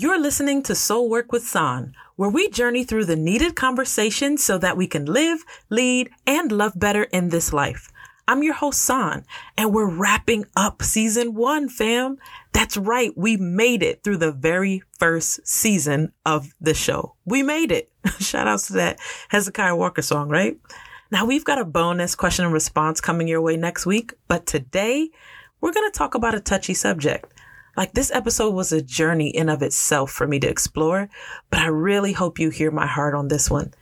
You're listening to Soul Work with Sahn, where we journey through the needed conversations so that we can live, lead, and love better in this life. I'm your host, Sahn, and we're wrapping up season one, fam. That's right. We made it through the very first season of the show. We made it. Shout outs to that Hezekiah Walker song, right? Now we've got a bonus question and response coming your way next week, but today we're going to talk about a touchy subject. Like this episode was a journey in of itself for me to explore, but I really hope you hear my heart on this one.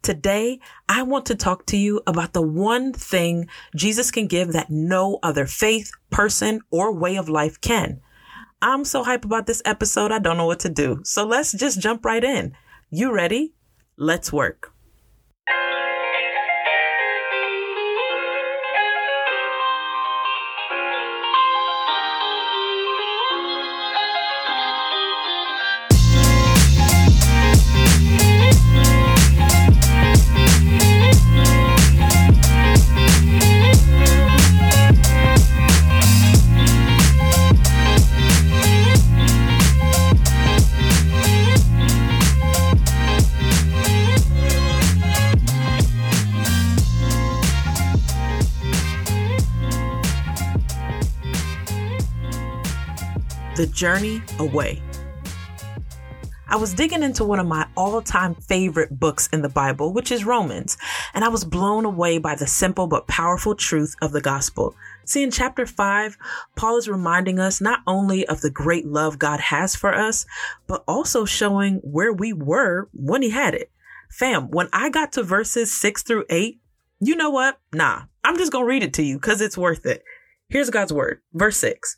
Today, I want to talk to you about the one thing Jesus can give that no other faith, person, or way of life can. I'm so hype about this episode, I don't know what to do. So let's just jump right in. You ready? Let's work. The Journey Away. I was digging into one of my all time favorite books in the Bible, which is Romans, and I was blown away by the simple but powerful truth of the gospel. See, in chapter 5, Paul is reminding us not only of the great love God has for us, but also showing where we were when he had it. Fam, when I got to verses 6 through 8, you know what? Nah, I'm just gonna read it to you because it's worth it. Here's God's word. Verse 6.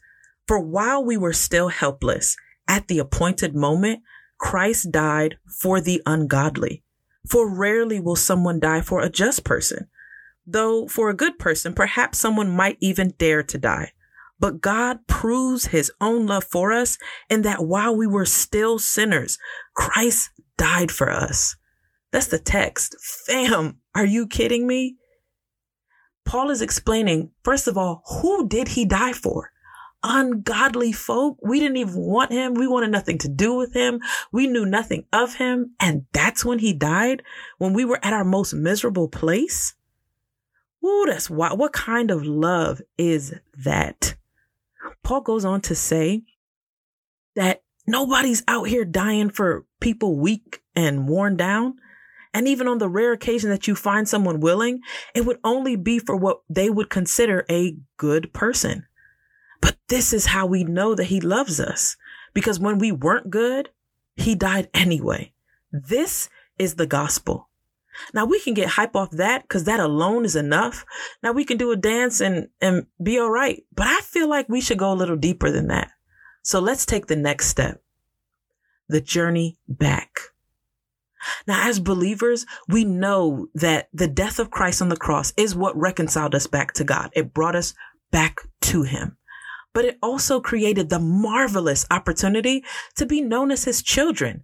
For while we were still helpless, at the appointed moment, Christ died for the ungodly. For rarely will someone die for a just person. Though for a good person, perhaps someone might even dare to die. But God proves his own love for us in that while we were still sinners, Christ died for us. That's the text. Fam, are you kidding me? Paul is explaining, first of all, who did he die for? Ungodly folk. We didn't even want him. We wanted nothing to do with him. We knew nothing of him. And that's when he died, when we were at our most miserable place. Ooh, that's why. What kind of love is that? Paul goes on to say that nobody's out here dying for people weak and worn down. And even on the rare occasion that you find someone willing, it would only be for what they would consider a good person. But this is how we know that he loves us because when we weren't good, he died anyway. This is the gospel. Now we can get hype off that because that alone is enough. Now we can do a dance and, and be all right. But I feel like we should go a little deeper than that. So let's take the next step. The journey back. Now, as believers, we know that the death of Christ on the cross is what reconciled us back to God. It brought us back to him but it also created the marvelous opportunity to be known as his children.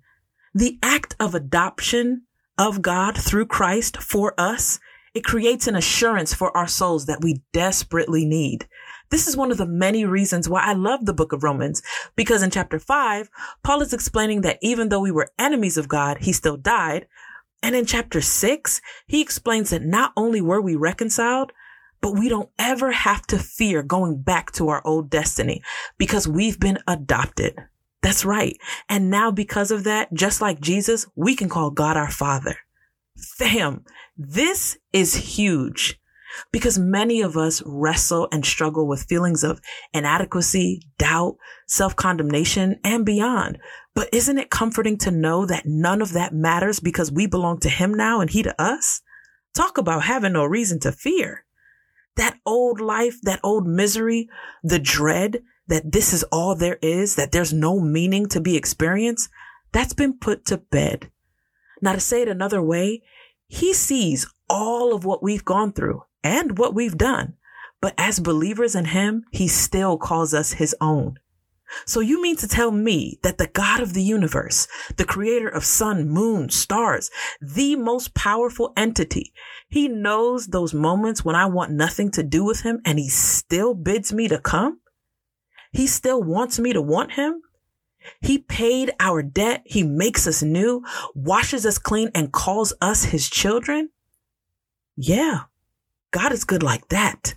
The act of adoption of God through Christ for us, it creates an assurance for our souls that we desperately need. This is one of the many reasons why I love the book of Romans, because in chapter five, Paul is explaining that even though we were enemies of God, he still died. And in chapter six, he explains that not only were we reconciled, but we don't ever have to fear going back to our old destiny because we've been adopted. That's right. And now because of that, just like Jesus, we can call God our father. Fam, this is huge because many of us wrestle and struggle with feelings of inadequacy, doubt, self-condemnation, and beyond. But isn't it comforting to know that none of that matters because we belong to him now and he to us? Talk about having no reason to fear that old life, that old misery, the dread that this is all there is, that there's no meaning to be experienced, that's been put to bed. Now to say it another way, he sees all of what we've gone through and what we've done. But as believers in him, he still calls us his own. So you mean to tell me that the God of the universe, the creator of sun, moon, stars, the most powerful entity, he knows those moments when I want nothing to do with him and he still bids me to come? He still wants me to want him? He paid our debt. He makes us new, washes us clean, and calls us his children. Yeah, God is good like that.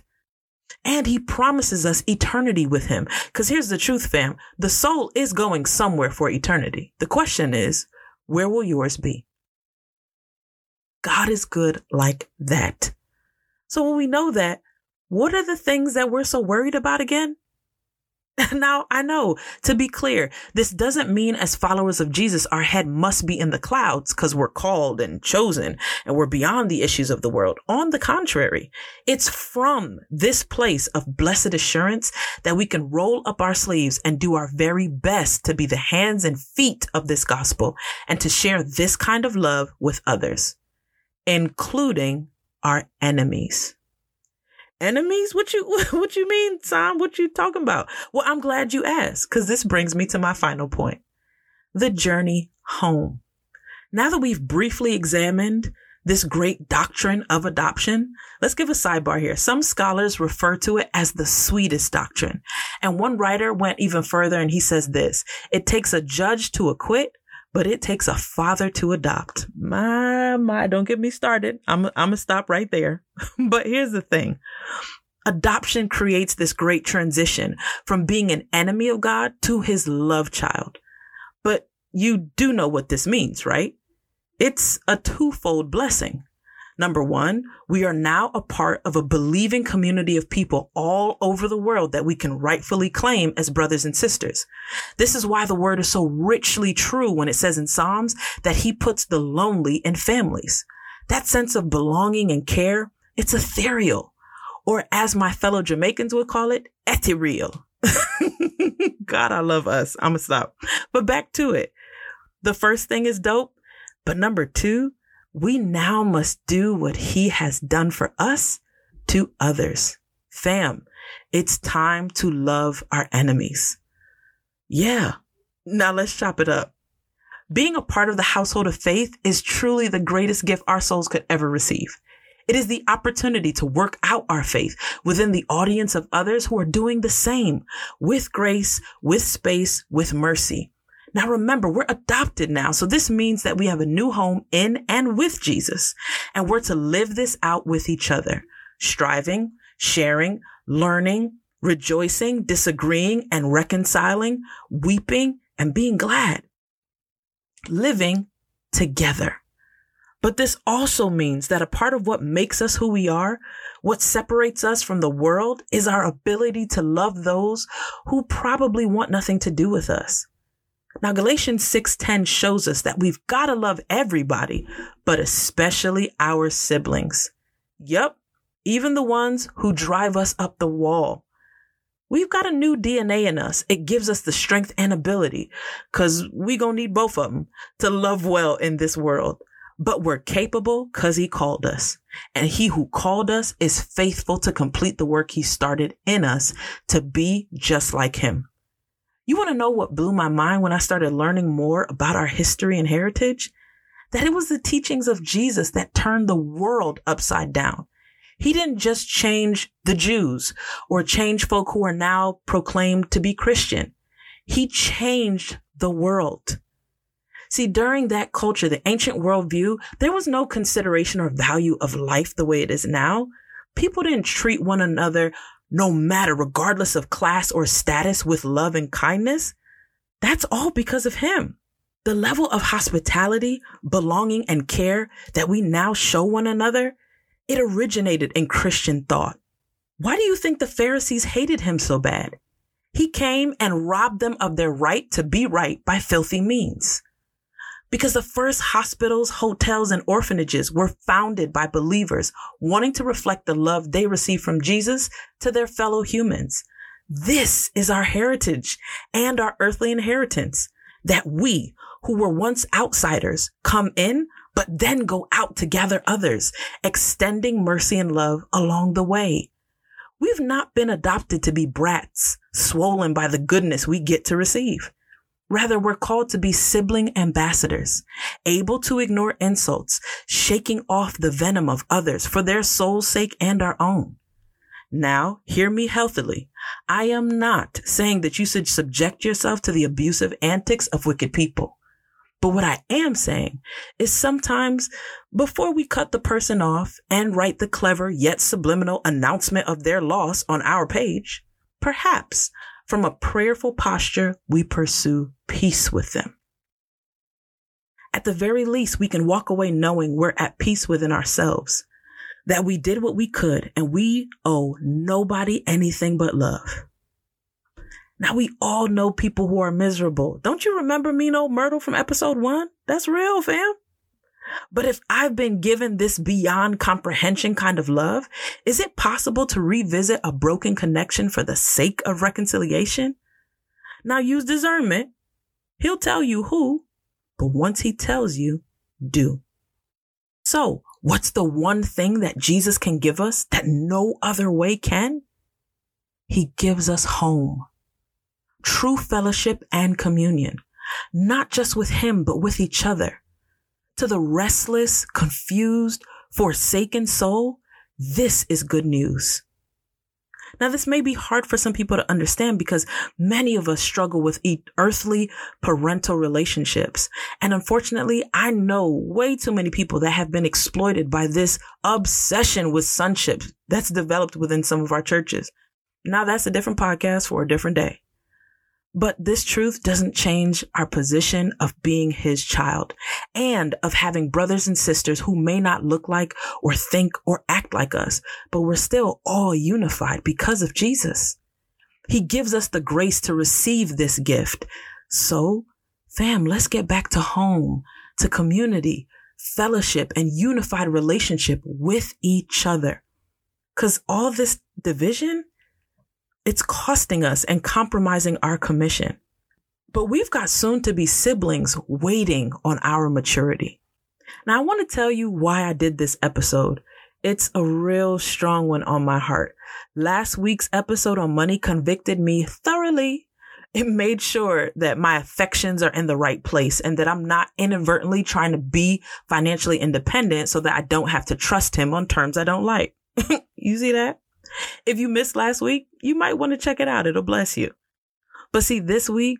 And he promises us eternity with him. Cause here's the truth, fam. The soul is going somewhere for eternity. The question is, where will yours be? God is good like that. So when we know that, what are the things that we're so worried about again? Now, I know to be clear, this doesn't mean as followers of Jesus, our head must be in the clouds because we're called and chosen and we're beyond the issues of the world. On the contrary, it's from this place of blessed assurance that we can roll up our sleeves and do our very best to be the hands and feet of this gospel and to share this kind of love with others, including our enemies enemies? What you what you mean, Sam? What you talking about? Well, I'm glad you asked because this brings me to my final point. The journey home. Now that we've briefly examined this great doctrine of adoption, let's give a sidebar here. Some scholars refer to it as the sweetest doctrine. And one writer went even further and he says this, it takes a judge to acquit, but it takes a father to adopt. My, my, don't get me started. I'm, I'm gonna stop right there. but here's the thing. Adoption creates this great transition from being an enemy of God to his love child. But you do know what this means, right? It's a twofold blessing. Number one, we are now a part of a believing community of people all over the world that we can rightfully claim as brothers and sisters. This is why the word is so richly true when it says in Psalms that he puts the lonely in families. That sense of belonging and care, it's ethereal. Or as my fellow Jamaicans would call it, ethereal. God, I love us. I'm gonna stop. But back to it. The first thing is dope. But number two, we now must do what he has done for us to others. Fam, it's time to love our enemies. Yeah. Now let's chop it up. Being a part of the household of faith is truly the greatest gift our souls could ever receive. It is the opportunity to work out our faith within the audience of others who are doing the same with grace, with space, with mercy. Now remember, we're adopted now. So this means that we have a new home in and with Jesus. And we're to live this out with each other, striving, sharing, learning, rejoicing, disagreeing and reconciling, weeping and being glad. Living together. But this also means that a part of what makes us who we are, what separates us from the world is our ability to love those who probably want nothing to do with us. Now Galatians 6:10 shows us that we've got to love everybody, but especially our siblings. Yep, even the ones who drive us up the wall. We've got a new DNA in us. It gives us the strength and ability cuz we going to need both of them to love well in this world. But we're capable cuz he called us. And he who called us is faithful to complete the work he started in us to be just like him. You want to know what blew my mind when I started learning more about our history and heritage? That it was the teachings of Jesus that turned the world upside down. He didn't just change the Jews or change folk who are now proclaimed to be Christian. He changed the world. See, during that culture, the ancient worldview, there was no consideration or value of life the way it is now. People didn't treat one another no matter, regardless of class or status with love and kindness, that's all because of him. The level of hospitality, belonging, and care that we now show one another, it originated in Christian thought. Why do you think the Pharisees hated him so bad? He came and robbed them of their right to be right by filthy means because the first hospitals, hotels, and orphanages were founded by believers wanting to reflect the love they received from Jesus to their fellow humans. This is our heritage and our earthly inheritance that we who were once outsiders come in, but then go out to gather others, extending mercy and love along the way. We've not been adopted to be brats, swollen by the goodness we get to receive. Rather, we're called to be sibling ambassadors, able to ignore insults, shaking off the venom of others for their soul's sake and our own. Now, hear me healthily. I am not saying that you should subject yourself to the abusive antics of wicked people. But what I am saying is sometimes before we cut the person off and write the clever yet subliminal announcement of their loss on our page, perhaps from a prayerful posture, we pursue peace with them. At the very least, we can walk away knowing we're at peace within ourselves, that we did what we could and we owe nobody anything but love. Now we all know people who are miserable. Don't you remember Mino Myrtle from episode one? That's real, fam. But if I've been given this beyond comprehension kind of love, is it possible to revisit a broken connection for the sake of reconciliation? Now use discernment. He'll tell you who, but once he tells you, do. So what's the one thing that Jesus can give us that no other way can? He gives us home true fellowship and communion, not just with him, but with each other. To the restless, confused, forsaken soul, this is good news. Now, this may be hard for some people to understand because many of us struggle with earthly parental relationships. And unfortunately, I know way too many people that have been exploited by this obsession with sonship that's developed within some of our churches. Now, that's a different podcast for a different day. But this truth doesn't change our position of being his child and of having brothers and sisters who may not look like or think or act like us, but we're still all unified because of Jesus. He gives us the grace to receive this gift. So, fam, let's get back to home, to community, fellowship, and unified relationship with each other. Cause all this division, it's costing us and compromising our commission. But we've got soon to be siblings waiting on our maturity. Now, I want to tell you why I did this episode. It's a real strong one on my heart. Last week's episode on money convicted me thoroughly. It made sure that my affections are in the right place and that I'm not inadvertently trying to be financially independent so that I don't have to trust him on terms I don't like. you see that? If you missed last week, you might want to check it out. It'll bless you. But see, this week,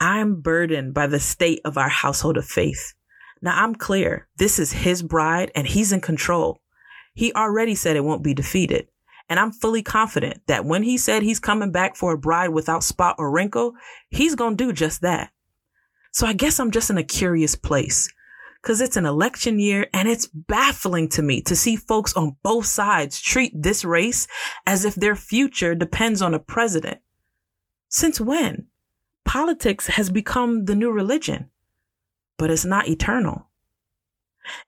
I'm burdened by the state of our household of faith. Now I'm clear. This is his bride and he's in control. He already said it won't be defeated. And I'm fully confident that when he said he's coming back for a bride without spot or wrinkle, he's going to do just that. So I guess I'm just in a curious place because it's an election year and it's baffling to me to see folks on both sides treat this race as if their future depends on a president. Since when? Politics has become the new religion, but it's not eternal.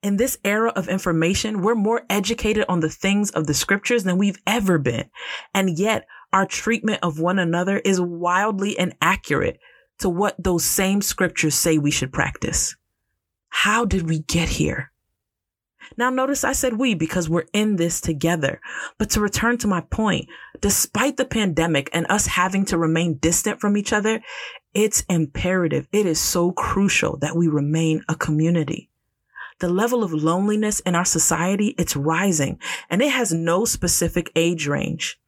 In this era of information, we're more educated on the things of the scriptures than we've ever been. And yet our treatment of one another is wildly inaccurate to what those same scriptures say we should practice. How did we get here? Now notice I said we because we're in this together. But to return to my point, despite the pandemic and us having to remain distant from each other, it's imperative. It is so crucial that we remain a community. The level of loneliness in our society, it's rising and it has no specific age range.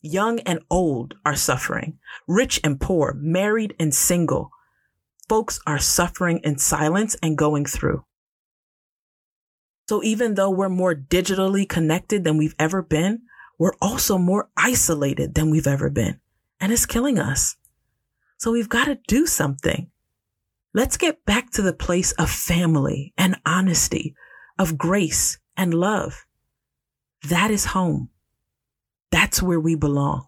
Young and old are suffering, rich and poor, married and single, folks are suffering in silence and going through. So even though we're more digitally connected than we've ever been, we're also more isolated than we've ever been. And it's killing us. So we've got to do something. Let's get back to the place of family and honesty, of grace and love. That is home. That's where we belong.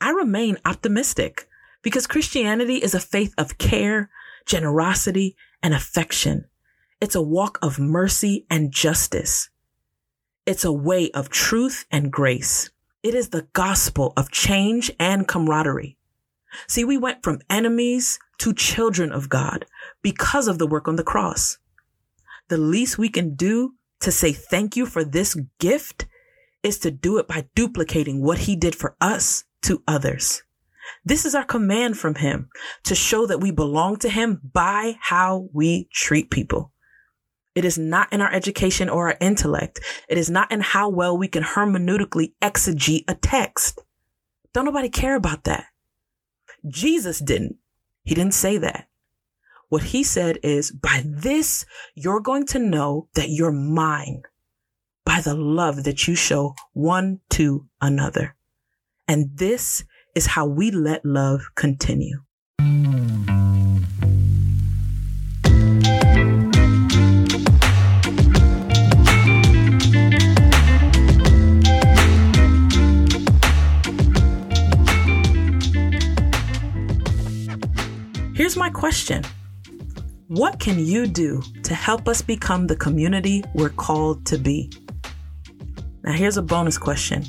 I remain optimistic because Christianity is a faith of care, generosity, and affection. It's a walk of mercy and justice. It's a way of truth and grace. It is the gospel of change and camaraderie. See, we went from enemies to children of God because of the work on the cross. The least we can do to say thank you for this gift is to do it by duplicating what he did for us to others. This is our command from him to show that we belong to him by how we treat people. It is not in our education or our intellect. It is not in how well we can hermeneutically exegete a text. Don't nobody care about that. Jesus didn't. He didn't say that. What he said is, by this, you're going to know that you're mine by the love that you show one to another. And this is how we let love continue. Here's my question What can you do to help us become the community we're called to be? Now, here's a bonus question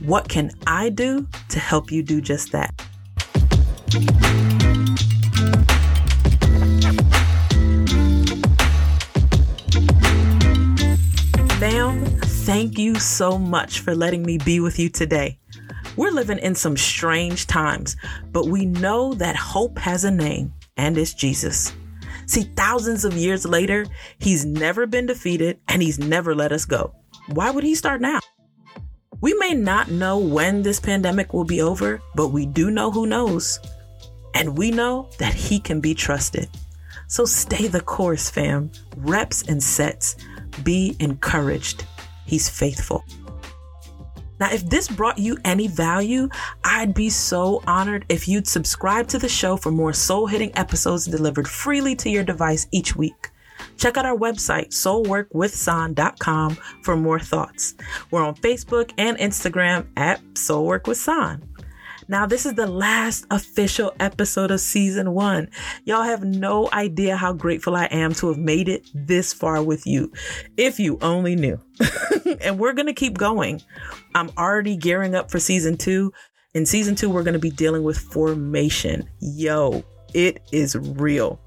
What can I do to help you do just that? Fam, thank you so much for letting me be with you today. We're living in some strange times, but we know that hope has a name, and it's Jesus. See, thousands of years later, he's never been defeated and he's never let us go. Why would he start now? We may not know when this pandemic will be over, but we do know who knows. And we know that he can be trusted. So stay the course, fam. Reps and sets. Be encouraged. He's faithful. Now, if this brought you any value, I'd be so honored if you'd subscribe to the show for more soul hitting episodes delivered freely to your device each week. Check out our website, soulworkwithsahn.com, for more thoughts. We're on Facebook and Instagram at soulworkwithsahn. Now, this is the last official episode of season one. Y'all have no idea how grateful I am to have made it this far with you. If you only knew. and we're going to keep going. I'm already gearing up for season two. In season two, we're going to be dealing with formation. Yo, it is real.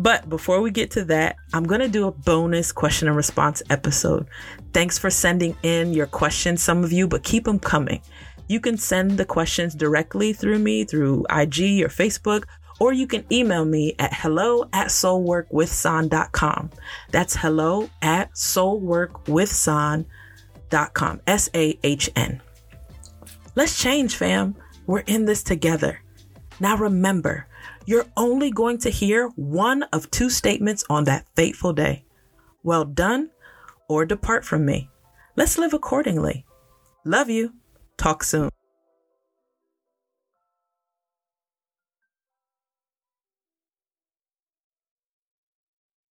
But before we get to that, I'm going to do a bonus question and response episode. Thanks for sending in your questions, some of you, but keep them coming. You can send the questions directly through me through IG or Facebook, or you can email me at hello at soulworkwithsahn.com. That's hello at soulworkwithsahn.com. S A H N. Let's change, fam. We're in this together. Now remember, you're only going to hear one of two statements on that fateful day. Well done or depart from me. Let's live accordingly. Love you. Talk soon.